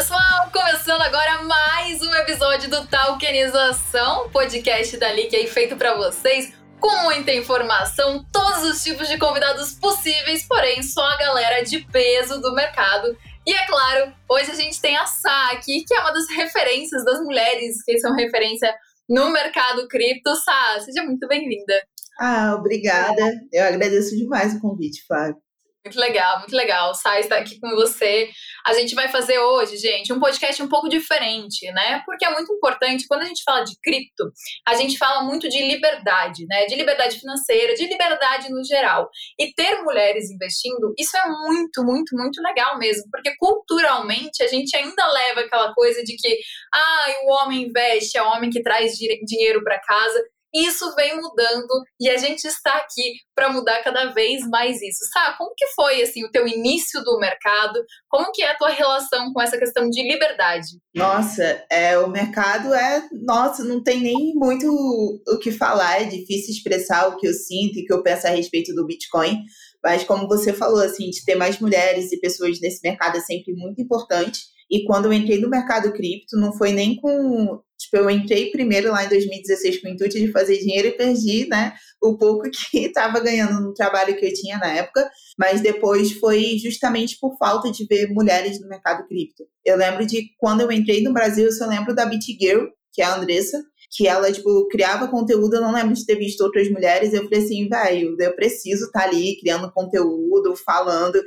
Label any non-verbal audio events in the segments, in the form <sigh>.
Pessoal, começando agora mais um episódio do Talkenização, podcast da Leak aí feito para vocês com muita informação, todos os tipos de convidados possíveis, porém só a galera de peso do mercado. E é claro, hoje a gente tem a Sá aqui, que é uma das referências das mulheres que são referência no mercado cripto. Sá, seja muito bem-vinda. Ah, obrigada. Eu agradeço demais o convite, Flávio. Muito legal, muito legal. Sai está aqui com você. A gente vai fazer hoje, gente, um podcast um pouco diferente, né? Porque é muito importante, quando a gente fala de cripto, a gente fala muito de liberdade, né? De liberdade financeira, de liberdade no geral. E ter mulheres investindo, isso é muito, muito, muito legal mesmo. Porque culturalmente a gente ainda leva aquela coisa de que, ah, o homem investe, é o homem que traz dinheiro para casa. Isso vem mudando e a gente está aqui para mudar cada vez mais isso. Sabe, como que foi assim o teu início do mercado? Como que é a tua relação com essa questão de liberdade? Nossa, é, o mercado é, nossa, não tem nem muito o que falar, é difícil expressar o que eu sinto e o que eu penso a respeito do Bitcoin. Mas como você falou, assim, de ter mais mulheres e pessoas nesse mercado é sempre muito importante. E quando eu entrei no mercado cripto, não foi nem com Tipo, eu entrei primeiro lá em 2016 com o intuito de fazer dinheiro e perdi, né, o pouco que <laughs> estava ganhando no trabalho que eu tinha na época, mas depois foi justamente por falta de ver mulheres no mercado cripto. Eu lembro de quando eu entrei no Brasil, eu só lembro da BitGirl, que é a Andressa, que ela, tipo, criava conteúdo, eu não lembro de ter visto outras mulheres, eu falei assim, velho, eu preciso estar tá ali criando conteúdo, falando,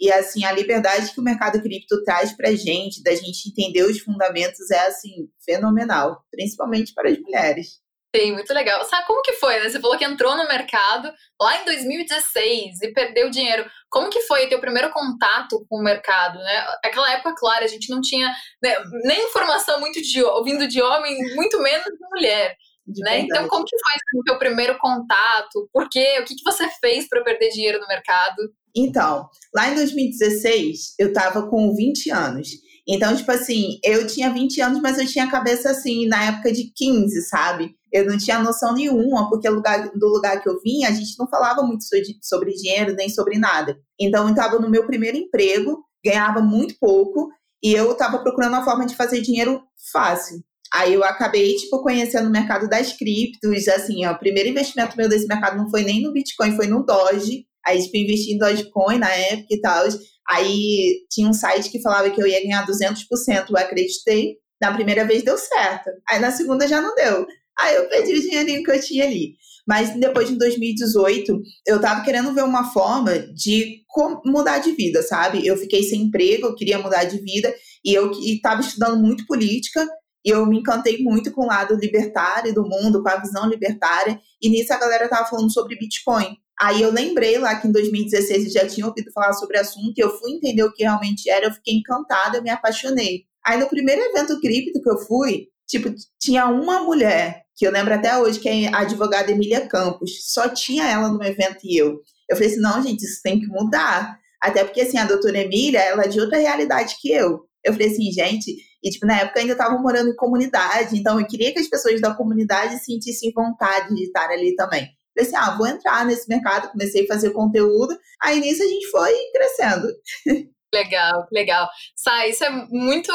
e assim, a liberdade que o mercado cripto traz para a gente, da gente entender os fundamentos, é assim, fenomenal, principalmente para as mulheres. Sim, muito legal. Sabe como que foi, né? Você falou que entrou no mercado lá em 2016 e perdeu dinheiro. Como que foi o teu primeiro contato com o mercado, né? Aquela época, claro, a gente não tinha né, nem informação muito de vindo de homem, muito menos de mulher. De né? Então, como que foi o teu primeiro contato? Por quê? O que, que você fez para perder dinheiro no mercado? Então, lá em 2016, eu tava com 20 anos. Então, tipo assim, eu tinha 20 anos, mas eu tinha a cabeça assim, na época de 15, sabe? Eu não tinha noção nenhuma, porque lugar, do lugar que eu vim, a gente não falava muito sobre dinheiro, nem sobre nada. Então, eu estava no meu primeiro emprego, ganhava muito pouco, e eu estava procurando uma forma de fazer dinheiro fácil. Aí eu acabei, tipo, conhecendo o mercado das criptos, assim, ó, o primeiro investimento meu desse mercado não foi nem no Bitcoin, foi no Doge. Aí, tipo, investi em Dogecoin na época e tal. Aí tinha um site que falava que eu ia ganhar 200%, eu acreditei. Na primeira vez deu certo. Aí na segunda já não deu. Aí eu perdi o dinheirinho que eu tinha ali. Mas depois, em 2018, eu tava querendo ver uma forma de mudar de vida, sabe? Eu fiquei sem emprego, eu queria mudar de vida, e eu estava estudando muito política, e eu me encantei muito com o lado libertário do mundo, com a visão libertária, e nisso a galera tava falando sobre Bitcoin. Aí eu lembrei lá que em 2016 eu já tinha ouvido falar sobre o assunto e eu fui entender o que realmente era, eu fiquei encantada, eu me apaixonei. Aí no primeiro evento cripto que eu fui, tipo, tinha uma mulher, que eu lembro até hoje, que é a advogada Emília Campos, só tinha ela no evento e eu. Eu falei assim, não, gente, isso tem que mudar. Até porque, assim, a doutora Emília, ela é de outra realidade que eu. Eu falei assim, gente, e tipo, na época ainda estava morando em comunidade, então eu queria que as pessoas da comunidade sentissem vontade de estar ali também. Falei assim, ah, vou entrar nesse mercado, comecei a fazer conteúdo, aí nisso a gente foi crescendo. Legal, legal. Sai, isso é muito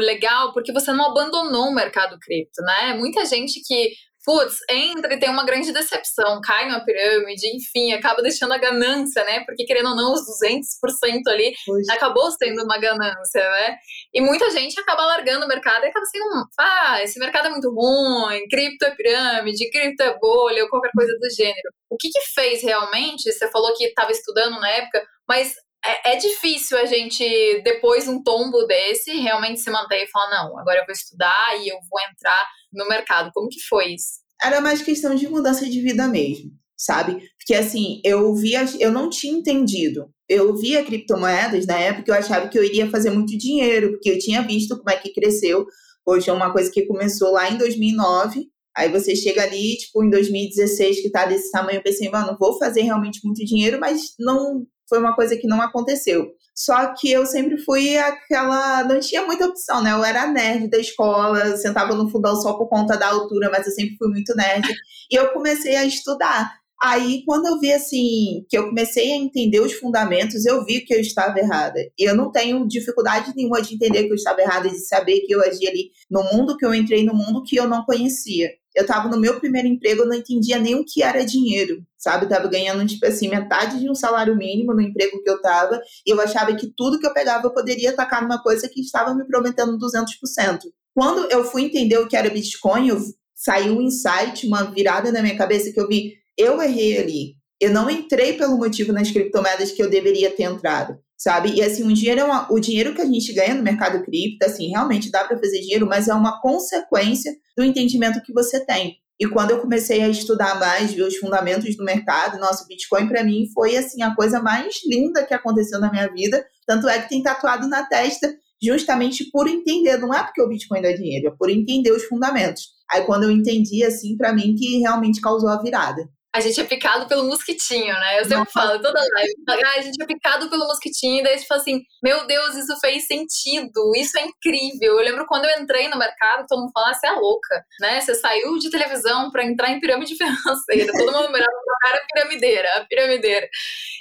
legal porque você não abandonou o mercado cripto, né? Muita gente que putz, entra e tem uma grande decepção, cai numa pirâmide, enfim, acaba deixando a ganância, né? Porque querendo ou não, os 200% ali Poxa. acabou sendo uma ganância, né? E muita gente acaba largando o mercado e acaba sendo, ah, esse mercado é muito ruim, cripto é pirâmide, cripto é bolha, ou qualquer coisa do gênero. O que que fez realmente? Você falou que estava estudando na época, mas é, é, difícil a gente, depois de um tombo desse, realmente se manter e falar, não, agora eu vou estudar e eu vou entrar no mercado. Como que foi isso? Era mais questão de mudança de vida mesmo, sabe? Porque assim, eu via, eu não tinha entendido. Eu via criptomoedas na época, eu achava que eu iria fazer muito dinheiro, porque eu tinha visto como é que cresceu. Hoje é uma coisa que começou lá em 2009, Aí você chega ali, tipo, em 2016, que tá desse tamanho, eu pensei, mano, vou fazer realmente muito dinheiro, mas não foi uma coisa que não aconteceu. Só que eu sempre fui aquela. Não tinha muita opção, né? Eu era nerd da escola, sentava no fundão só por conta da altura, mas eu sempre fui muito nerd. E eu comecei a estudar. Aí, quando eu vi assim, que eu comecei a entender os fundamentos, eu vi que eu estava errada. E eu não tenho dificuldade nenhuma de entender que eu estava errada, de saber que eu agi ali no mundo que eu entrei, no mundo que eu não conhecia. Eu estava no meu primeiro emprego, eu não entendia nem o que era dinheiro, sabe? Eu tava ganhando, tipo assim, metade de um salário mínimo no emprego que eu estava, e eu achava que tudo que eu pegava eu poderia atacar numa coisa que estava me prometendo 200%. Quando eu fui entender o que era Bitcoin, eu, saiu um insight, uma virada na minha cabeça que eu vi, eu errei ali. Eu não entrei pelo motivo nas criptomoedas que eu deveria ter entrado, sabe? E assim, o dinheiro, é uma, o dinheiro que a gente ganha no mercado cripto, assim, realmente dá para fazer dinheiro, mas é uma consequência do entendimento que você tem. E quando eu comecei a estudar mais, ver os fundamentos do mercado, nosso Bitcoin para mim foi assim a coisa mais linda que aconteceu na minha vida. Tanto é que tem tatuado na testa justamente por entender, não é porque o Bitcoin dá dinheiro, é por entender os fundamentos. Aí quando eu entendi assim, para mim que realmente causou a virada a gente é picado pelo mosquitinho, né? Eu sempre Nossa. falo, toda live, ah, a gente é picado pelo mosquitinho, e daí gente fala assim, meu Deus, isso fez sentido, isso é incrível. Eu lembro quando eu entrei no mercado, todo mundo falava, você é louca, né? Você saiu de televisão para entrar em pirâmide <laughs> financeira, todo mundo mirava pra cara piramideira, a piramideira.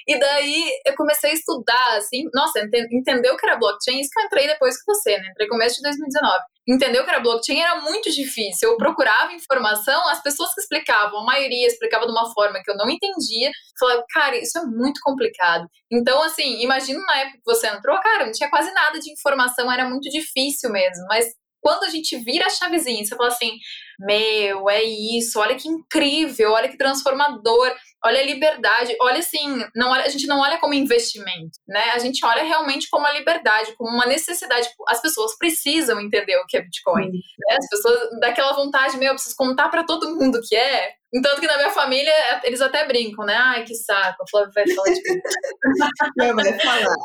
E daí eu comecei a estudar, assim, nossa, entendeu que era blockchain, isso que eu entrei depois que você, né? Entrei começo de 2019 entender o que era blockchain era muito difícil. Eu procurava informação, as pessoas que explicavam, a maioria explicava de uma forma que eu não entendia, falava, cara, isso é muito complicado. Então, assim, imagina na época que você entrou, cara, não tinha quase nada de informação, era muito difícil mesmo, mas quando a gente vira a chavezinha, você fala assim: meu, é isso, olha que incrível, olha que transformador, olha a liberdade, olha assim, não olha, a gente não olha como investimento, né? A gente olha realmente como a liberdade, como uma necessidade. As pessoas precisam entender o que é Bitcoin. Né? As pessoas daquela vontade, meu, eu preciso contar para todo mundo que é. Entanto que na minha família, eles até brincam, né? Ai, que saco, a Flávia vai falar de cripto. <laughs> vai falar.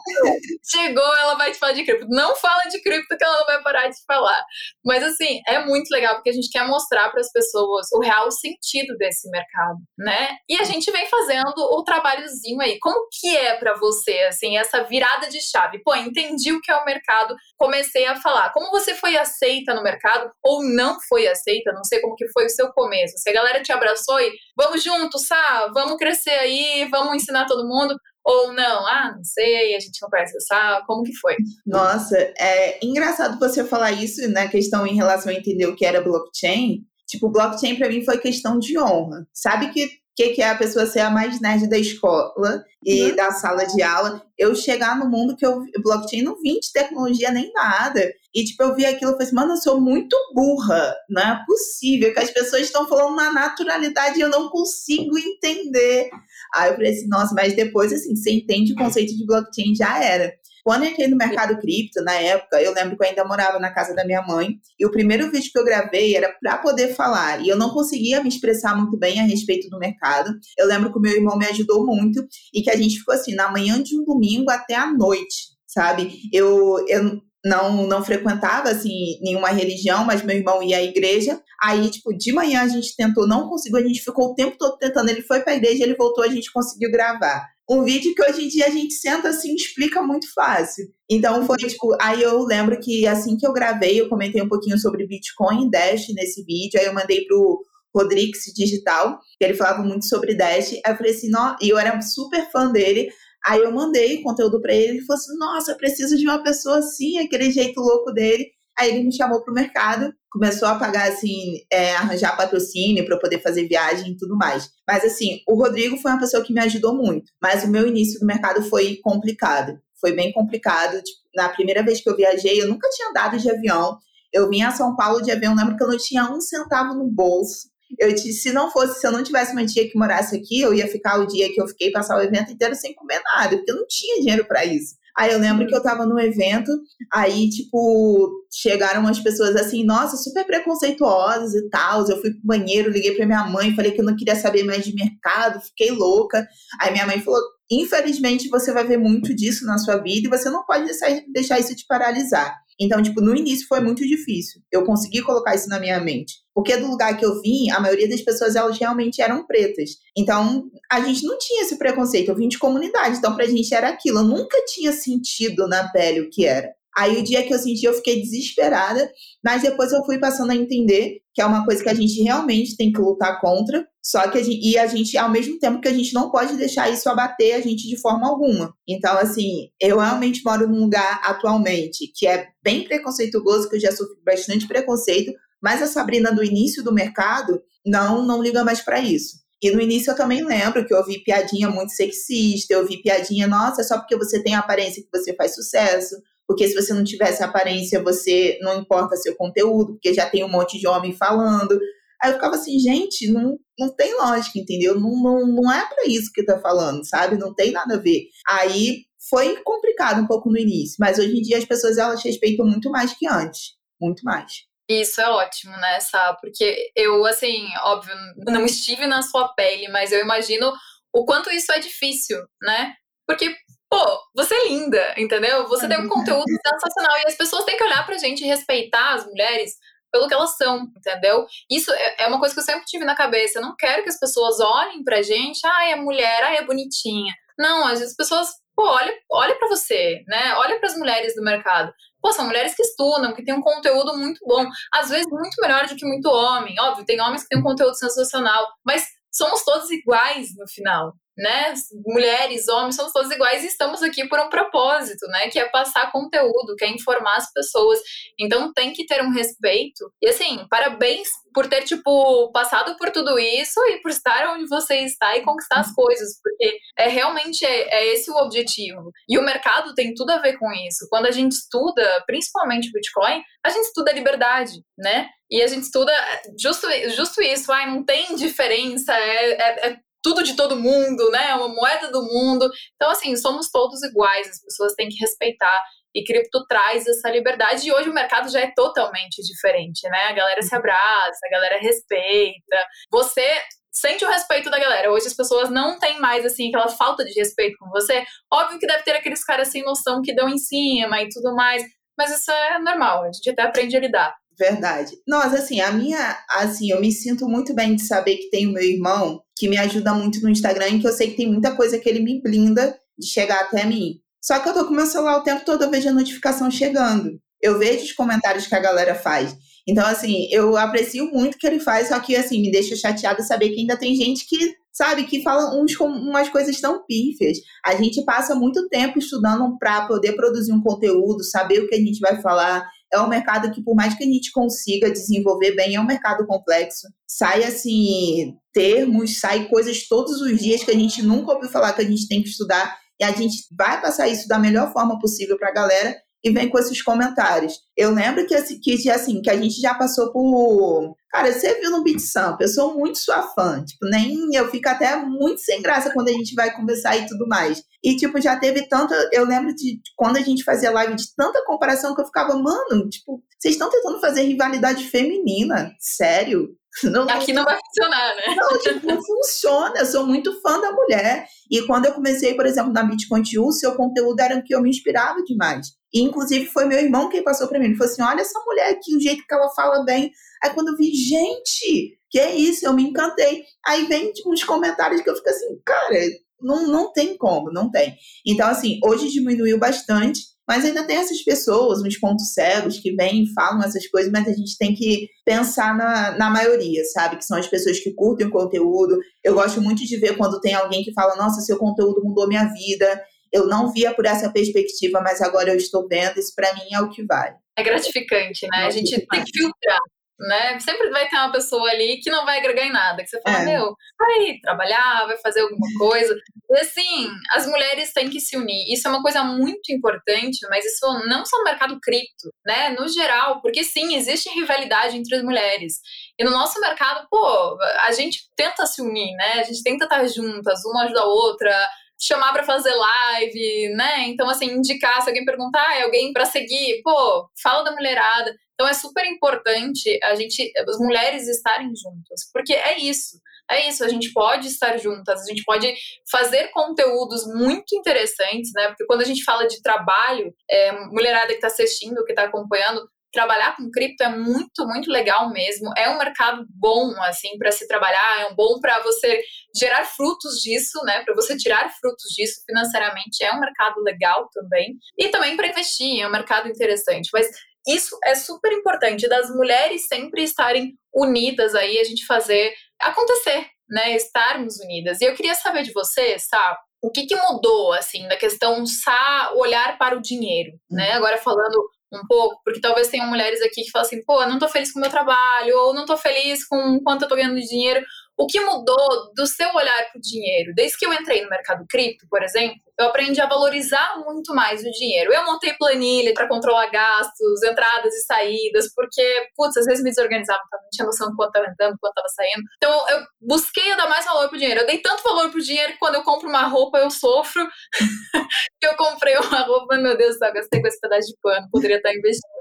Chegou, ela vai te falar de cripto. Não fala de cripto que ela não vai parar de falar. Mas assim, é muito legal porque a gente quer mostrar para as pessoas o real sentido desse mercado, né? E a gente vem fazendo o trabalhozinho aí. Como que é para você, assim, essa virada de chave? Pô, entendi o que é o mercado, comecei a falar. Como você foi aceita no mercado ou não foi aceita? Não sei como que foi o seu começo. Se a galera te abraçou abraçou e vamos juntos, Sá, vamos crescer aí, vamos ensinar todo mundo. Ou não, ah, não sei, a gente não conhece Sá, como que foi? Nossa, é engraçado você falar isso, né, questão em relação a entender o que era blockchain. Tipo, blockchain para mim foi questão de honra. Sabe que que, que é a pessoa ser a mais nerd da escola e uhum. da sala de aula. Eu chegar no mundo que eu blockchain não vim de tecnologia nem nada. E tipo, eu vi aquilo e falei assim, mano, eu sou muito burra. Não é possível que as pessoas estão falando na naturalidade e eu não consigo entender. Aí eu falei assim, nossa, mas depois, assim, você entende o conceito de blockchain, já era. Quando eu entrei no mercado cripto, na época, eu lembro que eu ainda morava na casa da minha mãe, e o primeiro vídeo que eu gravei era para poder falar, e eu não conseguia me expressar muito bem a respeito do mercado. Eu lembro que o meu irmão me ajudou muito, e que a gente ficou assim, na manhã de um domingo até a noite, sabe? Eu, eu não, não frequentava, assim, nenhuma religião, mas meu irmão ia à igreja. Aí, tipo, de manhã a gente tentou, não conseguiu, a gente ficou o tempo todo tentando. Ele foi para a igreja, ele voltou, a gente conseguiu gravar um vídeo que hoje em dia a gente senta assim explica muito fácil. Então foi tipo, aí eu lembro que assim que eu gravei, eu comentei um pouquinho sobre Bitcoin e Dash nesse vídeo, aí eu mandei pro Rodrigues Digital, que ele falava muito sobre Dash. Aí eu falei assim, não, e eu era super fã dele. Aí eu mandei conteúdo para ele, ele falou assim: "Nossa, preciso de uma pessoa assim, aquele jeito louco dele". Aí ele me chamou para o mercado, começou a pagar, assim, é, arranjar patrocínio para poder fazer viagem e tudo mais. Mas, assim, o Rodrigo foi uma pessoa que me ajudou muito. Mas o meu início no mercado foi complicado. Foi bem complicado. Tipo, na primeira vez que eu viajei, eu nunca tinha andado de avião. Eu vim a São Paulo de avião, lembro que eu não tinha um centavo no bolso. Eu disse, se não fosse, se eu não tivesse uma tia que morasse aqui, eu ia ficar o dia que eu fiquei, passar o evento inteiro sem comer nada, porque eu não tinha dinheiro para isso. Aí eu lembro que eu tava no evento, aí, tipo, chegaram umas pessoas assim, nossa, super preconceituosas e tal. Eu fui pro banheiro, liguei pra minha mãe, falei que eu não queria saber mais de mercado, fiquei louca. Aí minha mãe falou: infelizmente, você vai ver muito disso na sua vida e você não pode deixar isso te paralisar. Então, tipo, no início foi muito difícil. Eu consegui colocar isso na minha mente. Porque do lugar que eu vim, a maioria das pessoas elas realmente eram pretas. Então, a gente não tinha esse preconceito. Eu vim de comunidade, então pra gente era aquilo. Eu nunca tinha sentido na pele o que era. Aí o dia que eu senti, eu fiquei desesperada, mas depois eu fui passando a entender que é uma coisa que a gente realmente tem que lutar contra, só que a gente, e a gente, ao mesmo tempo que a gente não pode deixar isso abater a gente de forma alguma. Então, assim, eu realmente moro num lugar atualmente que é bem preconceituoso, que eu já sofri bastante preconceito, mas a Sabrina do início do mercado não não liga mais para isso. E no início eu também lembro que eu ouvi piadinha muito sexista, eu ouvi piadinha, nossa, é só porque você tem a aparência que você faz sucesso, porque se você não tivesse aparência, você não importa seu conteúdo, porque já tem um monte de homem falando. Aí eu ficava assim, gente, não, não tem lógica, entendeu? Não, não, não é para isso que tá falando, sabe? Não tem nada a ver. Aí foi complicado um pouco no início, mas hoje em dia as pessoas elas respeitam muito mais que antes, muito mais. Isso é ótimo, né, Sá? Porque eu, assim, óbvio, não estive na sua pele, mas eu imagino o quanto isso é difícil, né? Porque pô, você é linda, entendeu? Você tem um conteúdo sensacional e as pessoas têm que olhar pra gente e respeitar as mulheres pelo que elas são, entendeu? Isso é, é uma coisa que eu sempre tive na cabeça. Eu não quero que as pessoas olhem pra gente, ai, é mulher, ai, é bonitinha. Não, às vezes as pessoas, pô, olha, olha pra você, né? Olha para as mulheres do mercado. Pô, são mulheres que estudam, que têm um conteúdo muito bom, às vezes muito melhor do que muito homem. Óbvio, tem homens que têm um conteúdo sensacional, mas somos todos iguais no final, né? Mulheres, homens, somos todos iguais e estamos aqui por um propósito, né? Que é passar conteúdo, que é informar as pessoas. Então tem que ter um respeito. E assim, parabéns por ter, tipo, passado por tudo isso e por estar onde você está e conquistar as coisas, porque é realmente é, é esse o objetivo. E o mercado tem tudo a ver com isso. Quando a gente estuda, principalmente Bitcoin, a gente estuda liberdade, né? E a gente estuda justo, justo isso, ai, não tem diferença, é, é, é tudo de todo mundo, né? É uma moeda do mundo. Então, assim, somos todos iguais, as pessoas têm que respeitar. E cripto traz essa liberdade. E hoje o mercado já é totalmente diferente, né? A galera se abraça, a galera respeita. Você sente o respeito da galera. Hoje as pessoas não têm mais, assim, aquela falta de respeito com você. Óbvio que deve ter aqueles caras sem noção que dão em cima e tudo mais. Mas isso é normal, a gente até aprende a lidar. Verdade. Nossa, assim, a minha, assim, eu me sinto muito bem de saber que tem o meu irmão que me ajuda muito no Instagram e que eu sei que tem muita coisa que ele me blinda de chegar até mim. Só que eu tô com meu celular o tempo todo, eu vejo a notificação chegando. Eu vejo os comentários que a galera faz. Então, assim, eu aprecio muito o que ele faz, só que, assim, me deixa chateada saber que ainda tem gente que, sabe, que fala uns, umas coisas tão pífias. A gente passa muito tempo estudando para poder produzir um conteúdo, saber o que a gente vai falar é um mercado que, por mais que a gente consiga desenvolver bem, é um mercado complexo. Sai, assim, termos, sai coisas todos os dias que a gente nunca ouviu falar que a gente tem que estudar. E a gente vai passar isso da melhor forma possível para a galera e vem com esses comentários. Eu lembro que, assim, que, assim, que a gente já passou por. Cara, você viu no Beat eu sou muito sua fã. Tipo, nem eu fico até muito sem graça quando a gente vai conversar e tudo mais. E, tipo, já teve tanta. Eu lembro de quando a gente fazia live de tanta comparação que eu ficava, mano, tipo, vocês estão tentando fazer rivalidade feminina? Sério? Não, Aqui não vai funcionar, né? Não, tipo, não funciona. Eu sou muito fã da mulher. E quando eu comecei, por exemplo, na Bitcoin o seu conteúdo era o que eu me inspirava demais. E, inclusive, foi meu irmão quem passou para mim. Ele falou assim: olha essa mulher aqui, o jeito que ela fala bem. Aí, quando eu vi, gente, que é isso? Eu me encantei. Aí vem tipo, uns comentários que eu fico assim, cara, não, não tem como, não tem. Então, assim, hoje diminuiu bastante. Mas ainda tem essas pessoas, uns pontos cegos, que vêm e falam essas coisas, mas a gente tem que pensar na, na maioria, sabe? Que são as pessoas que curtem o conteúdo. Eu gosto muito de ver quando tem alguém que fala: Nossa, seu conteúdo mudou minha vida. Eu não via por essa perspectiva, mas agora eu estou vendo. Isso para mim é o que vale. É gratificante, né? A gente tem que filtrar né? Sempre vai ter uma pessoa ali que não vai agregar em nada, que você fala, é. meu, vai trabalhar, vai fazer alguma coisa. E assim, as mulheres têm que se unir. Isso é uma coisa muito importante, mas isso não só no mercado cripto, né? No geral, porque sim, existe rivalidade entre as mulheres. E no nosso mercado, pô, a gente tenta se unir, né? A gente tenta estar juntas, uma ajuda a outra, chamar para fazer live, né? Então, assim, indicar, se alguém perguntar, ah, é alguém para seguir, pô, fala da mulherada. Então é super importante a gente, as mulheres estarem juntas, porque é isso. É isso, a gente pode estar juntas, a gente pode fazer conteúdos muito interessantes, né? Porque quando a gente fala de trabalho, é, mulherada que está assistindo, que está acompanhando, trabalhar com cripto é muito, muito legal mesmo. É um mercado bom, assim, para se trabalhar, é um bom para você gerar frutos disso, né? Para você tirar frutos disso financeiramente. É um mercado legal também. E também para investir, é um mercado interessante. Mas isso é super importante, das mulheres sempre estarem unidas aí, a gente fazer acontecer, né? Estarmos unidas. E eu queria saber de você, sabe? O que, que mudou, assim, da questão sa olhar para o dinheiro, né? Uhum. Agora falando um pouco, porque talvez tenham mulheres aqui que falam assim, pô, eu não tô feliz com o meu trabalho, ou não tô feliz com quanto eu tô ganhando de dinheiro. O que mudou do seu olhar para o dinheiro? Desde que eu entrei no mercado cripto, por exemplo, eu aprendi a valorizar muito mais o dinheiro. Eu montei planilha para controlar gastos, entradas e saídas, porque, putz, às vezes me desorganizava, não tinha noção de quanto estava entrando, quanto estava saindo. Então, eu busquei dar mais valor pro dinheiro. Eu dei tanto valor pro dinheiro que quando eu compro uma roupa, eu sofro. <laughs> eu comprei uma roupa, meu Deus céu, gastei com esse pedaço de pano, poderia estar investindo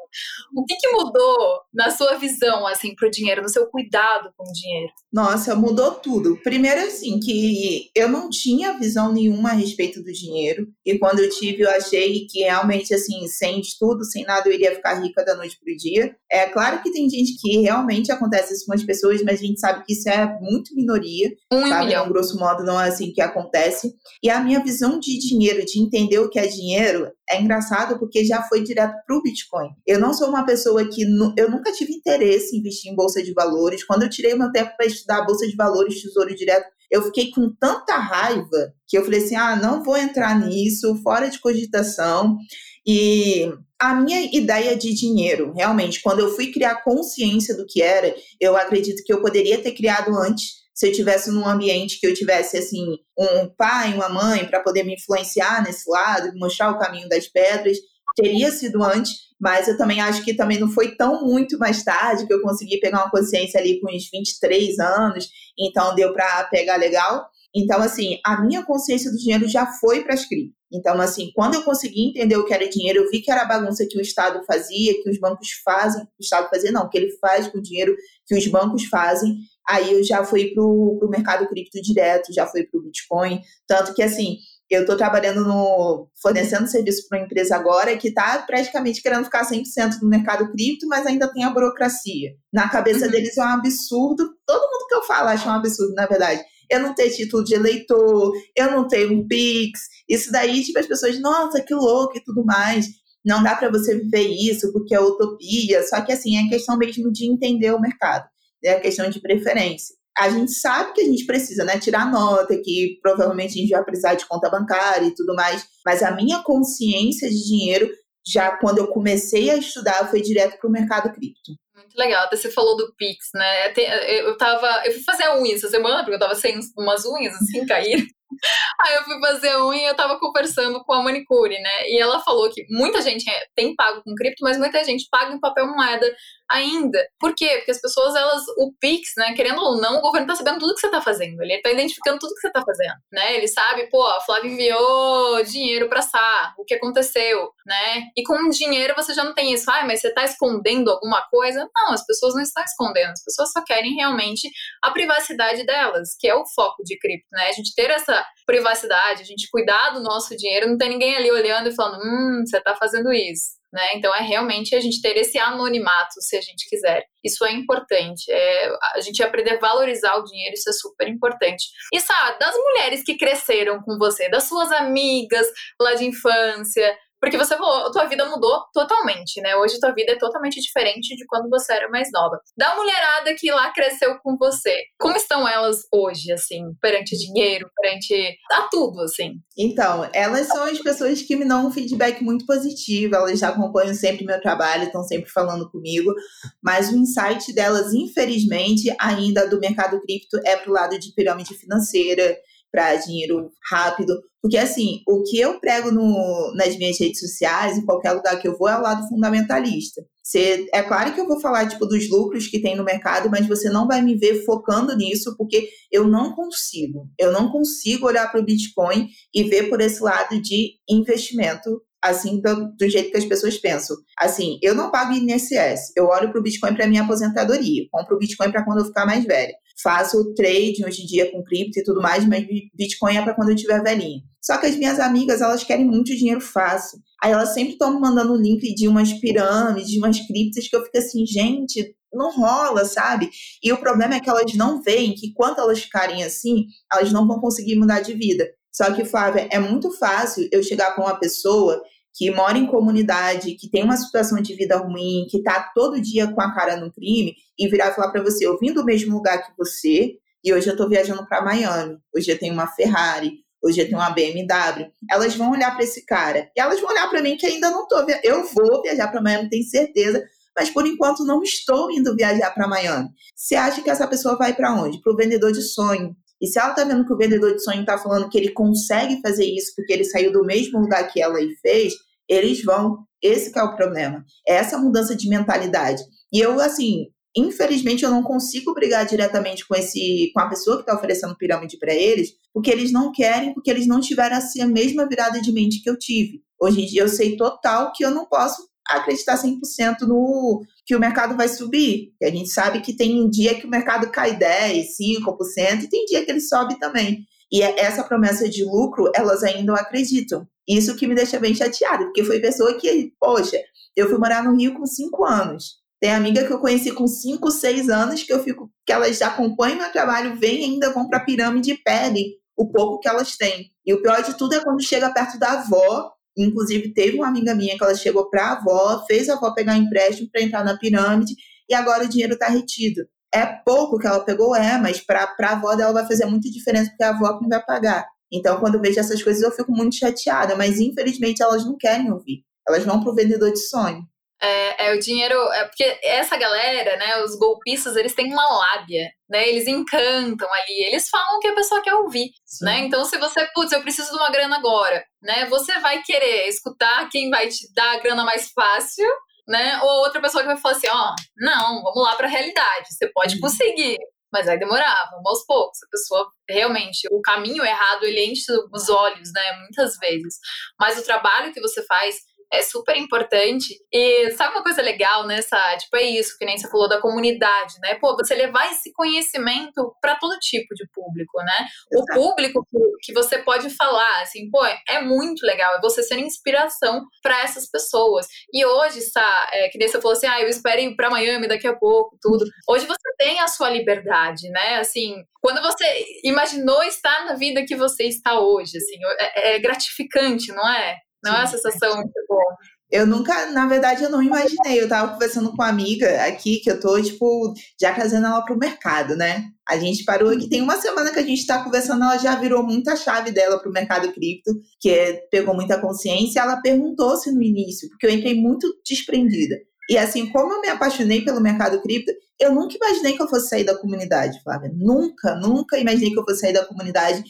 o que, que mudou na sua visão, assim, pro dinheiro, no seu cuidado com o dinheiro? Nossa, mudou tudo. Primeiro, assim, que eu não tinha visão nenhuma a respeito do dinheiro. E quando eu tive, eu achei que realmente, assim, sem estudo, sem nada, eu iria ficar rica da noite pro dia. É claro que tem gente que realmente acontece isso com as pessoas, mas a gente sabe que isso é muito minoria. Um sabe? milhão. No grosso modo, não é assim que acontece. E a minha visão de dinheiro, de entender o que é dinheiro, é engraçado porque já foi direto pro Bitcoin. Eu não sou uma pessoa que eu nunca tive interesse em investir em bolsa de valores. Quando eu tirei meu tempo para estudar bolsa de valores, tesouro direto, eu fiquei com tanta raiva que eu falei assim: ah, não vou entrar nisso, fora de cogitação. E a minha ideia de dinheiro, realmente, quando eu fui criar consciência do que era, eu acredito que eu poderia ter criado antes se eu tivesse num ambiente que eu tivesse assim um pai, uma mãe para poder me influenciar nesse lado, mostrar o caminho das pedras, teria sido antes, mas eu também acho que também não foi tão muito mais tarde que eu consegui pegar uma consciência ali com uns 23 anos, então deu para pegar legal. Então, assim, a minha consciência do dinheiro já foi para as cripto. Então, assim, quando eu consegui entender o que era dinheiro, eu vi que era a bagunça que o Estado fazia, que os bancos fazem, o Estado fazia não, que ele faz com o dinheiro que os bancos fazem, aí eu já fui para o mercado cripto direto, já fui para o Bitcoin, tanto que, assim, eu estou trabalhando no fornecendo serviço para uma empresa agora que está praticamente querendo ficar 100% no mercado cripto, mas ainda tem a burocracia. Na cabeça uhum. deles é um absurdo. Todo mundo que eu falo acha um absurdo, na verdade. Eu não ter título de eleitor, eu não ter um Pix. Isso daí, tipo, as pessoas, nossa, que louco e tudo mais. Não dá para você viver isso porque é utopia. Só que, assim, é questão mesmo de entender o mercado. É questão de preferência a gente sabe que a gente precisa, né, tirar nota, que provavelmente a gente vai precisar de conta bancária e tudo mais, mas a minha consciência de dinheiro, já quando eu comecei a estudar, foi direto para o mercado cripto. Muito legal, até você falou do Pix, né? Eu tava. Eu fui fazer a unha essa semana, porque eu tava sem umas unhas assim, caíram. Aí eu fui fazer a unha e eu tava conversando com a manicure, né? E ela falou que muita gente tem pago com cripto, mas muita gente paga em papel moeda ainda. Por quê? Porque as pessoas, elas, o Pix, né, querendo ou não, o governo tá sabendo tudo que você tá fazendo. Ele tá identificando tudo que você tá fazendo, né? Ele sabe, pô, a Flávia enviou dinheiro pra Sá, o que aconteceu, né? E com dinheiro você já não tem isso. Ah, mas você tá escondendo alguma coisa? Não, as pessoas não estão escondendo. As pessoas só querem realmente a privacidade delas, que é o foco de cripto, né? A gente ter essa privacidade, a gente cuidar do nosso dinheiro, não tem ninguém ali olhando e falando, hum, você tá fazendo isso. Né? Então é realmente a gente ter esse anonimato, se a gente quiser. Isso é importante. É, a gente aprender a valorizar o dinheiro, isso é super importante. E sabe, das mulheres que cresceram com você, das suas amigas lá de infância, porque você falou, tua vida mudou totalmente, né? Hoje tua vida é totalmente diferente de quando você era mais nova. Da mulherada que lá cresceu com você, como estão elas hoje, assim, perante dinheiro, perante a tudo, assim? Então, elas são as pessoas que me dão um feedback muito positivo, elas já acompanham sempre meu trabalho, estão sempre falando comigo, mas o insight delas, infelizmente, ainda do mercado cripto é pro lado de pirâmide financeira, para dinheiro rápido. Porque, assim, o que eu prego no, nas minhas redes sociais, em qualquer lugar que eu vou, é o lado fundamentalista. Você, é claro que eu vou falar, tipo, dos lucros que tem no mercado, mas você não vai me ver focando nisso, porque eu não consigo. Eu não consigo olhar para o Bitcoin e ver por esse lado de investimento assim do, do, jeito que as pessoas pensam. Assim, eu não pago INSS, eu olho para o Bitcoin para minha aposentadoria, compro o Bitcoin para quando eu ficar mais velha. Faço trade hoje em dia com cripto e tudo mais, mas Bitcoin é para quando eu estiver velhinha. Só que as minhas amigas, elas querem muito dinheiro fácil. Aí elas sempre estão me mandando o link de umas pirâmides, de umas criptas que eu fico assim, gente, não rola, sabe? E o problema é que elas não veem que quando elas ficarem assim, elas não vão conseguir mudar de vida. Só que, Flávia, é muito fácil eu chegar para uma pessoa que mora em comunidade, que tem uma situação de vida ruim, que está todo dia com a cara no crime, e virar e falar para você: eu vim do mesmo lugar que você, e hoje eu estou viajando para Miami, hoje eu tenho uma Ferrari, hoje eu tenho uma BMW. Elas vão olhar para esse cara, e elas vão olhar para mim que ainda não estou. Eu vou viajar para Miami, tenho certeza, mas por enquanto não estou indo viajar para Miami. Você acha que essa pessoa vai para onde? Para o vendedor de sonho. E se ela está vendo que o vendedor de sonho está falando que ele consegue fazer isso porque ele saiu do mesmo lugar que ela e fez, eles vão. Esse é o problema. É essa mudança de mentalidade. E eu, assim, infelizmente eu não consigo brigar diretamente com esse com a pessoa que está oferecendo pirâmide para eles, porque eles não querem, porque eles não tiveram assim a mesma virada de mente que eu tive. Hoje em dia eu sei total que eu não posso acreditar 100% no que o mercado vai subir. E a gente sabe que tem dia que o mercado cai 10, 5%, e tem dia que ele sobe também. E é essa promessa de lucro, elas ainda acreditam. Isso que me deixa bem chateada, porque foi pessoa que, poxa, eu fui morar no Rio com 5 anos. Tem amiga que eu conheci com 5, 6 anos que eu fico, que elas acompanham meu trabalho, vêm ainda vão para pirâmide e pedem o pouco que elas têm. E o pior de tudo é quando chega perto da avó Inclusive, teve uma amiga minha que ela chegou para a avó, fez a avó pegar empréstimo para entrar na pirâmide e agora o dinheiro está retido. É pouco que ela pegou, é, mas para a avó dela vai fazer muita diferença, porque a avó que não vai pagar. Então, quando eu vejo essas coisas, eu fico muito chateada, mas infelizmente elas não querem ouvir. Elas vão para o vendedor de sonho. É, é, o dinheiro. É porque essa galera, né, os golpistas, eles têm uma lábia, né? Eles encantam ali, eles falam o que a pessoa quer ouvir, Sim. né? Então, se você, putz, eu preciso de uma grana agora, né? Você vai querer escutar quem vai te dar a grana mais fácil, né? Ou outra pessoa que vai falar assim, ó, oh, não, vamos lá para a realidade, você pode uhum. conseguir. Mas vai demorar, vamos aos poucos. A pessoa realmente, o caminho errado, ele enche os olhos, né? Muitas vezes. Mas o trabalho que você faz é super importante. E sabe uma coisa legal nessa, tipo, é isso, que nem você falou da comunidade, né? Pô, você levar esse conhecimento para todo tipo de público, né? Exato. O público que, que você pode falar, assim, pô, é muito legal, é você ser inspiração para essas pessoas. E hoje, está, é, que nem você falou assim, ah, eu espero ir para Miami daqui a pouco, tudo. Hoje você tem a sua liberdade, né? Assim, quando você imaginou estar na vida que você está hoje, assim, é, é gratificante, não é? Não é uma sensação muito boa. Eu nunca, na verdade, eu não imaginei. Eu tava conversando com uma amiga aqui, que eu tô, tipo, já trazendo ela pro mercado, né? A gente parou aqui, tem uma semana que a gente tá conversando, ela já virou muita chave dela pro mercado cripto, que é, pegou muita consciência. Ela perguntou se no início, porque eu entrei muito desprendida. E assim, como eu me apaixonei pelo mercado cripto, eu nunca imaginei que eu fosse sair da comunidade, Flávia. Nunca, nunca imaginei que eu fosse sair da comunidade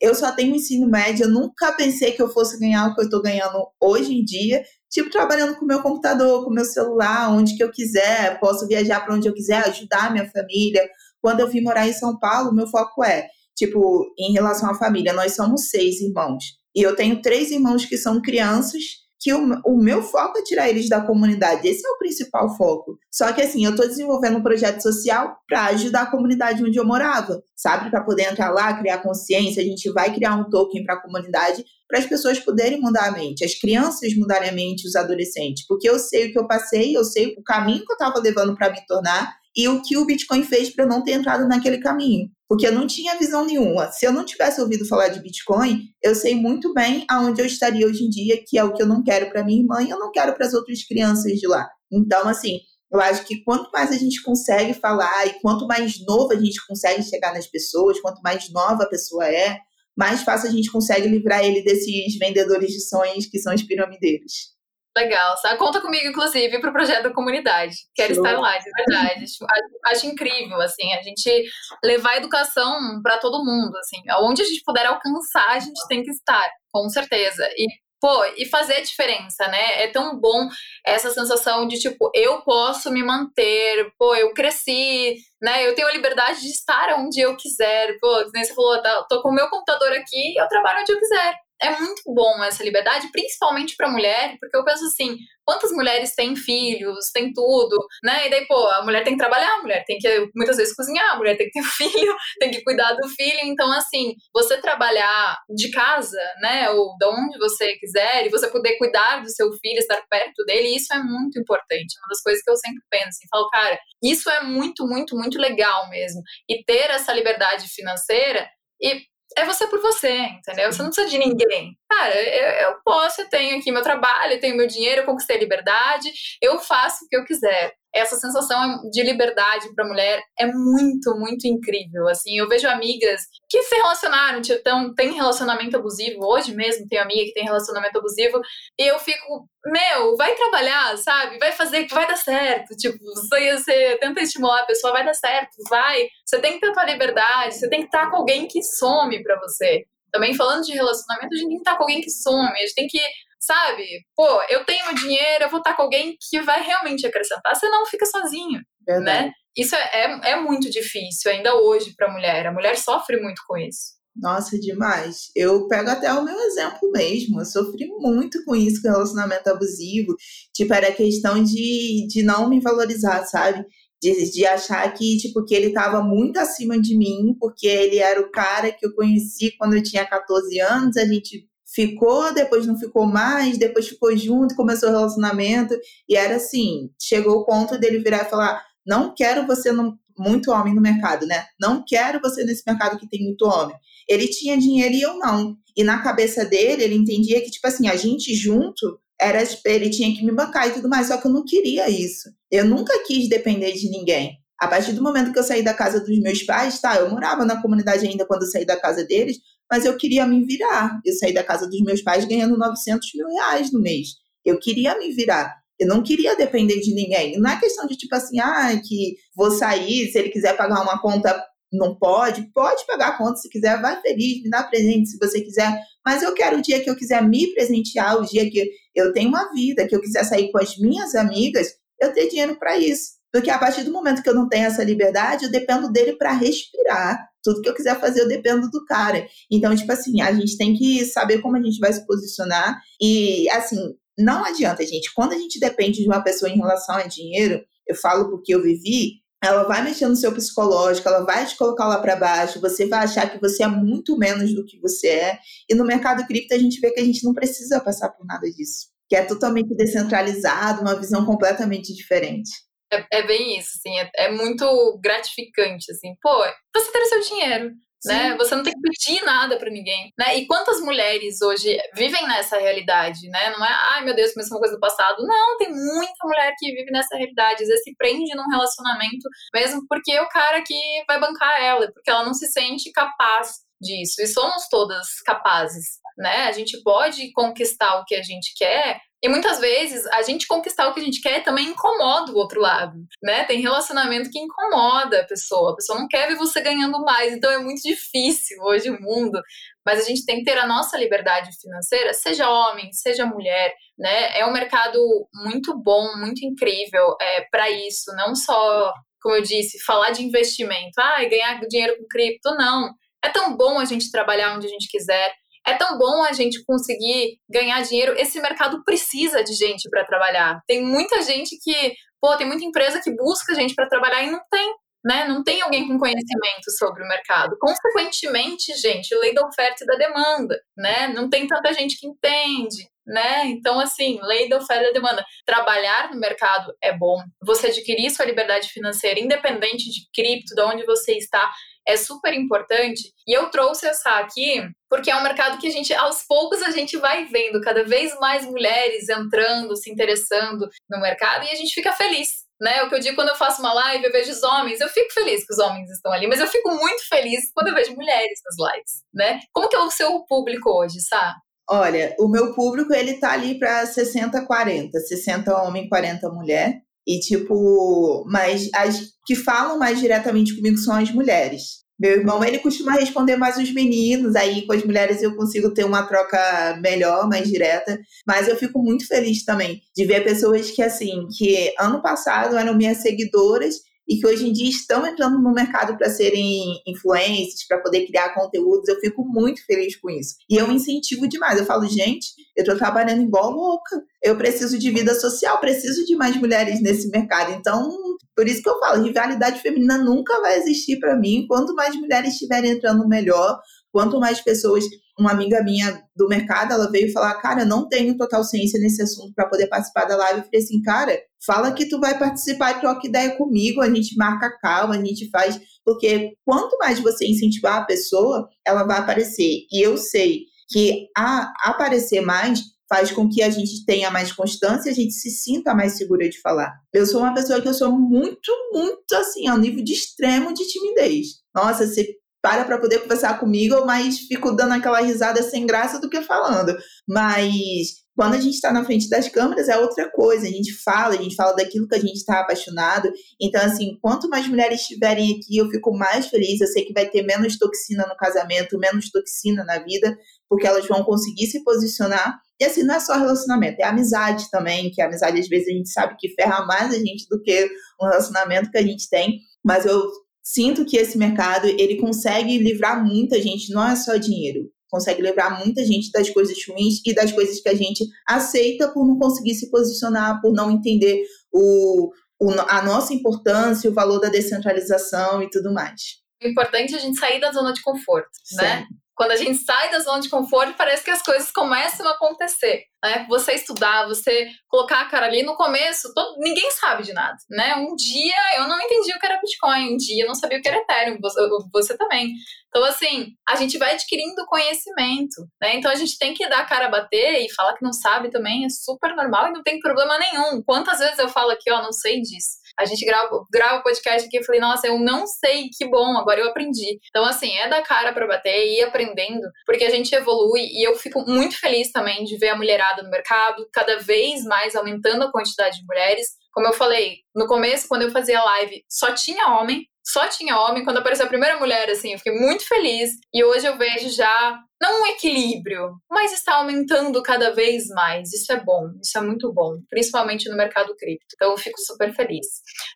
eu só tenho ensino médio, eu nunca pensei que eu fosse ganhar o que eu estou ganhando hoje em dia, tipo trabalhando com meu computador, com meu celular, onde que eu quiser, posso viajar para onde eu quiser, ajudar minha família. Quando eu vim morar em São Paulo, meu foco é, tipo, em relação à família, nós somos seis irmãos. E eu tenho três irmãos que são crianças que o, o meu foco é tirar eles da comunidade. Esse é o principal foco. Só que assim, eu estou desenvolvendo um projeto social para ajudar a comunidade onde eu morava, sabe? Para poder entrar lá, criar consciência. A gente vai criar um token para a comunidade para as pessoas poderem mudar a mente, as crianças mudarem a mente, os adolescentes. Porque eu sei o que eu passei, eu sei o caminho que eu estava levando para me tornar e o que o Bitcoin fez para eu não ter entrado naquele caminho. Porque eu não tinha visão nenhuma. Se eu não tivesse ouvido falar de Bitcoin, eu sei muito bem aonde eu estaria hoje em dia, que é o que eu não quero para minha irmã e eu não quero para as outras crianças de lá. Então, assim, eu acho que quanto mais a gente consegue falar e quanto mais novo a gente consegue chegar nas pessoas, quanto mais nova a pessoa é, mais fácil a gente consegue livrar ele desses vendedores de sonhos que são os piramideiros. Legal, sabe? Conta comigo, inclusive, para o projeto da comunidade. Quero Show. estar lá, de verdade. acho, acho, incrível, assim, a gente levar a educação para todo mundo, assim. Onde a gente puder alcançar, a gente tem que estar, com certeza. E, pô, e fazer a diferença, né? É tão bom essa sensação de, tipo, eu posso me manter, pô, eu cresci, né? Eu tenho a liberdade de estar onde eu quiser. Pô, nem você falou, tá, tô com o meu computador aqui eu trabalho onde eu quiser é muito bom essa liberdade, principalmente para mulher, porque eu penso assim, quantas mulheres têm filhos, têm tudo, né? E daí, pô, a mulher tem que trabalhar, a mulher tem que muitas vezes cozinhar, a mulher tem que ter <laughs> filho, tem que cuidar do filho. Então, assim, você trabalhar de casa, né, ou de onde você quiser, e você poder cuidar do seu filho, estar perto dele, isso é muito importante. Uma das coisas que eu sempre penso, assim, falo, cara, isso é muito, muito, muito legal mesmo. E ter essa liberdade financeira e é você por você, entendeu? Você não precisa de ninguém. Cara, eu, eu posso, eu tenho aqui meu trabalho, eu tenho meu dinheiro, eu conquistei liberdade, eu faço o que eu quiser essa sensação de liberdade para mulher é muito, muito incrível. Assim, eu vejo amigas que se relacionaram, então tem relacionamento abusivo. Hoje mesmo tenho amiga que tem relacionamento abusivo e eu fico, meu, vai trabalhar, sabe? Vai fazer que vai dar certo. Tipo, você, você tenta estimular a pessoa, vai dar certo, vai. Você tem que ter a tua liberdade, você tem que estar com alguém que some para você. Também falando de relacionamento, a gente tem que estar com alguém que some, a gente tem que sabe? Pô, eu tenho meu dinheiro, eu vou estar com alguém que vai realmente acrescentar, você não fica sozinho, Verdade. né? Isso é, é, é muito difícil ainda hoje para a mulher. A mulher sofre muito com isso. Nossa, demais. Eu pego até o meu exemplo mesmo. Eu sofri muito com isso, com relacionamento abusivo. Tipo, era questão de, de não me valorizar, sabe? De, de achar que, tipo, que ele estava muito acima de mim, porque ele era o cara que eu conheci quando eu tinha 14 anos, a gente ficou, depois não ficou mais, depois ficou junto, começou o relacionamento, e era assim, chegou o ponto dele virar e falar, não quero você no, muito homem no mercado, né? Não quero você nesse mercado que tem muito homem. Ele tinha dinheiro e eu não. E na cabeça dele, ele entendia que, tipo assim, a gente junto era ele tinha que me bancar e tudo mais, só que eu não queria isso. Eu nunca quis depender de ninguém. A partir do momento que eu saí da casa dos meus pais, tá, eu morava na comunidade ainda quando eu saí da casa deles, mas eu queria me virar. Eu saí da casa dos meus pais ganhando 900 mil reais no mês. Eu queria me virar. Eu não queria depender de ninguém. Não é questão de tipo assim, ah, que vou sair, se ele quiser pagar uma conta, não pode. Pode pagar a conta se quiser, vai feliz, me dá presente se você quiser. Mas eu quero o dia que eu quiser me presentear, o dia que eu tenho uma vida, que eu quiser sair com as minhas amigas, eu ter dinheiro para isso. Porque a partir do momento que eu não tenho essa liberdade, eu dependo dele para respirar. Tudo que eu quiser fazer, eu dependo do cara. Então, tipo assim, a gente tem que saber como a gente vai se posicionar. E, assim, não adianta, gente. Quando a gente depende de uma pessoa em relação a dinheiro, eu falo porque eu vivi, ela vai mexer no seu psicológico, ela vai te colocar lá para baixo, você vai achar que você é muito menos do que você é. E no mercado cripto a gente vê que a gente não precisa passar por nada disso, que é totalmente descentralizado, uma visão completamente diferente. É, é bem isso, assim, é, é, muito gratificante, assim, pô, você ter o seu dinheiro, Sim. né? Você não tem que pedir nada para ninguém, né? E quantas mulheres hoje vivem nessa realidade, né? Não é, ai meu Deus, começou uma coisa do passado. Não, tem muita mulher que vive nessa realidade, às vezes se prende num relacionamento mesmo porque é o cara que vai bancar ela, porque ela não se sente capaz disso. E somos todas capazes, né? A gente pode conquistar o que a gente quer e muitas vezes a gente conquistar o que a gente quer também incomoda o outro lado, né? Tem relacionamento que incomoda a pessoa, a pessoa não quer ver você ganhando mais, então é muito difícil hoje o mundo. Mas a gente tem que ter a nossa liberdade financeira, seja homem, seja mulher, né? É um mercado muito bom, muito incrível é, para isso, não só, como eu disse, falar de investimento, ah, ganhar dinheiro com cripto, não. É tão bom a gente trabalhar onde a gente quiser, é tão bom a gente conseguir ganhar dinheiro. Esse mercado precisa de gente para trabalhar. Tem muita gente que, pô, tem muita empresa que busca gente para trabalhar e não tem, né? Não tem alguém com conhecimento sobre o mercado. Consequentemente, gente, lei da oferta e da demanda, né? Não tem tanta gente que entende. Né? Então, assim, lei da oferta e da demanda. Trabalhar no mercado é bom. Você adquirir sua liberdade financeira, independente de cripto, de onde você está, é super importante. E eu trouxe essa aqui porque é um mercado que a gente, aos poucos, a gente vai vendo cada vez mais mulheres entrando, se interessando no mercado e a gente fica feliz. Né? O que eu digo quando eu faço uma live, eu vejo os homens, eu fico feliz que os homens estão ali, mas eu fico muito feliz quando eu vejo mulheres nas lives, né? Como que é o seu público hoje, Sá? Olha, o meu público, ele tá ali para 60, 40. 60 homem, 40 mulher. E, tipo, mas as que falam mais diretamente comigo são as mulheres. Meu irmão, ele costuma responder mais os meninos, aí com as mulheres eu consigo ter uma troca melhor, mais direta. Mas eu fico muito feliz também de ver pessoas que, assim, que ano passado eram minhas seguidoras e que hoje em dia estão entrando no mercado para serem influencers, para poder criar conteúdos. Eu fico muito feliz com isso. E eu incentivo demais. Eu falo, gente, eu estou trabalhando igual louca. Eu preciso de vida social, preciso de mais mulheres nesse mercado. Então, por isso que eu falo, rivalidade feminina nunca vai existir para mim. Quanto mais mulheres estiverem entrando, melhor. Quanto mais pessoas, uma amiga minha do mercado, ela veio falar, cara, não tenho total ciência nesse assunto para poder participar da live. Eu falei assim, cara, fala que tu vai participar e troca ideia comigo, a gente marca calma, a gente faz, porque quanto mais você incentivar a pessoa, ela vai aparecer. E eu sei que a aparecer mais faz com que a gente tenha mais constância, a gente se sinta mais segura de falar. Eu sou uma pessoa que eu sou muito, muito assim, ao nível de extremo de timidez. Nossa, você para para poder conversar comigo, mas fico dando aquela risada sem graça do que falando. Mas quando a gente está na frente das câmeras é outra coisa, a gente fala, a gente fala daquilo que a gente está apaixonado. Então, assim, quanto mais mulheres estiverem aqui, eu fico mais feliz. Eu sei que vai ter menos toxina no casamento, menos toxina na vida, porque elas vão conseguir se posicionar. E assim, não é só relacionamento, é amizade também, que a amizade às vezes a gente sabe que ferra mais a gente do que um relacionamento que a gente tem. Mas eu sinto que esse mercado ele consegue livrar muita gente, não é só dinheiro, consegue livrar muita gente das coisas ruins e das coisas que a gente aceita por não conseguir se posicionar, por não entender o, o a nossa importância, o valor da descentralização e tudo mais. O importante é a gente sair da zona de conforto, né? Quando a gente sai da zona de conforto, parece que as coisas começam a acontecer. Né? Você estudar, você colocar a cara ali no começo, todo, ninguém sabe de nada, né? Um dia eu não entendi o que era Bitcoin, um dia eu não sabia o que era Ethereum, você, você também. Então, assim, a gente vai adquirindo conhecimento, né? Então a gente tem que dar a cara a bater e falar que não sabe também, é super normal e não tem problema nenhum. Quantas vezes eu falo aqui, ó, não sei disso. A gente grava, grava podcast aqui e falei, nossa, eu não sei, que bom, agora eu aprendi. Então, assim, é da cara para bater e ir aprendendo, porque a gente evolui e eu fico muito feliz também de ver a mulherada no mercado, cada vez mais aumentando a quantidade de mulheres. Como eu falei, no começo, quando eu fazia live, só tinha homem, só tinha homem. Quando apareceu a primeira mulher, assim, eu fiquei muito feliz. E hoje eu vejo já, não um equilíbrio, mas está aumentando cada vez mais. Isso é bom, isso é muito bom, principalmente no mercado cripto. Então eu fico super feliz.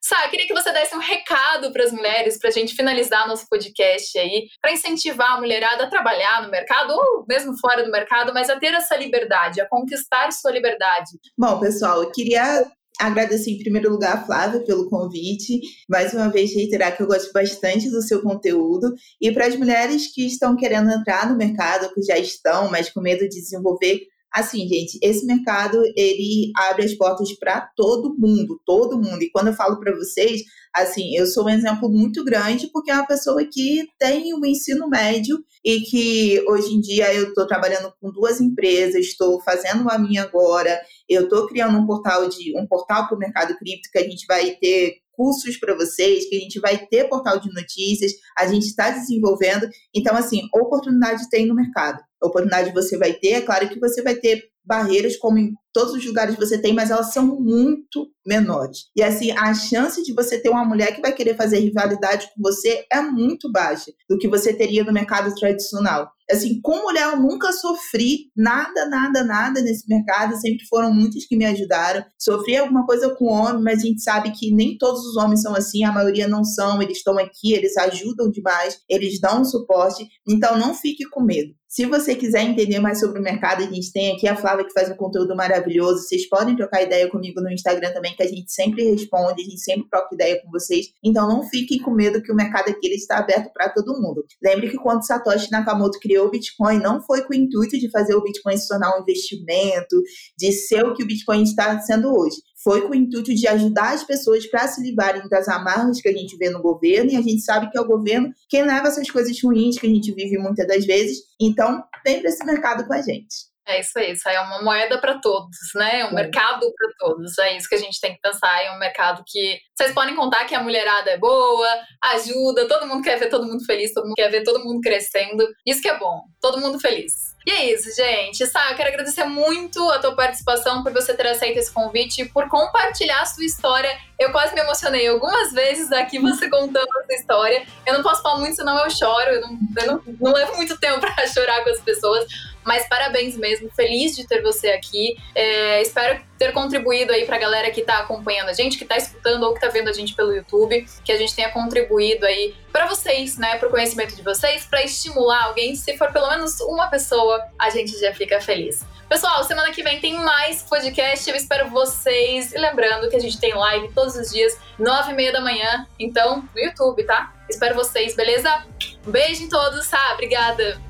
Sá, queria que você desse um recado para as mulheres, para a gente finalizar nosso podcast aí, para incentivar a mulherada a trabalhar no mercado, ou mesmo fora do mercado, mas a ter essa liberdade, a conquistar sua liberdade. Bom, pessoal, eu queria Agradecer em primeiro lugar a Flávia pelo convite. Mais uma vez, reiterar que eu gosto bastante do seu conteúdo. E para as mulheres que estão querendo entrar no mercado, que já estão, mas com medo de desenvolver, assim, gente, esse mercado ele abre as portas para todo mundo, todo mundo. E quando eu falo para vocês, assim, eu sou um exemplo muito grande porque é uma pessoa que tem o ensino médio e que hoje em dia eu estou trabalhando com duas empresas, estou fazendo a minha agora, eu estou criando um portal de um portal para o mercado cripto que a gente vai ter cursos para vocês, que a gente vai ter portal de notícias, a gente está desenvolvendo. Então, assim, oportunidade tem no mercado. Oportunidade você vai ter, é claro que você vai ter barreiras como em todos os lugares você tem, mas elas são muito menores. E assim, a chance de você ter uma mulher que vai querer fazer rivalidade com você é muito baixa do que você teria no mercado tradicional. Assim, com mulher eu nunca sofri nada, nada, nada nesse mercado, sempre foram muitos que me ajudaram. Sofri alguma coisa com homem, mas a gente sabe que nem todos os homens são assim, a maioria não são, eles estão aqui, eles ajudam demais, eles dão suporte, então não fique com medo. Se você quiser entender mais sobre o mercado, a gente tem aqui a Flávia que faz um conteúdo maravilhoso. Vocês podem trocar ideia comigo no Instagram também, que a gente sempre responde, a gente sempre troca ideia com vocês. Então não fiquem com medo que o mercado aqui ele está aberto para todo mundo. Lembre que quando Satoshi Nakamoto criou o Bitcoin, não foi com o intuito de fazer o Bitcoin se tornar um investimento, de ser o que o Bitcoin está sendo hoje foi com o intuito de ajudar as pessoas para se livrarem das amarras que a gente vê no governo, e a gente sabe que é o governo quem leva essas coisas ruins que a gente vive muitas das vezes. Então, vem para esse mercado com a gente. É isso aí, isso aí é uma moeda para todos, né? É um é. mercado para todos. É isso que a gente tem que pensar. É um mercado que vocês podem contar que a mulherada é boa, ajuda, todo mundo quer ver todo mundo feliz, todo mundo quer ver todo mundo crescendo. Isso que é bom, todo mundo feliz. E é isso, gente. Sá, quero agradecer muito a tua participação, por você ter aceito esse convite, por compartilhar a sua história Eu quase me emocionei algumas vezes aqui você contando essa história. Eu não posso falar muito, senão eu choro. Eu não, eu não, não levo muito tempo para <laughs> chorar com as pessoas. Mas parabéns mesmo, feliz de ter você aqui. É, espero ter contribuído aí pra galera que tá acompanhando a gente, que tá escutando ou que tá vendo a gente pelo YouTube, que a gente tenha contribuído aí para vocês, né, pro conhecimento de vocês, para estimular alguém, se for pelo menos uma pessoa, a gente já fica feliz. Pessoal, semana que vem tem mais podcast. Eu espero vocês. E lembrando que a gente tem live todos os dias, nove e meia da manhã. Então, no YouTube, tá? Espero vocês, beleza? Um beijo em todos, tá? Obrigada.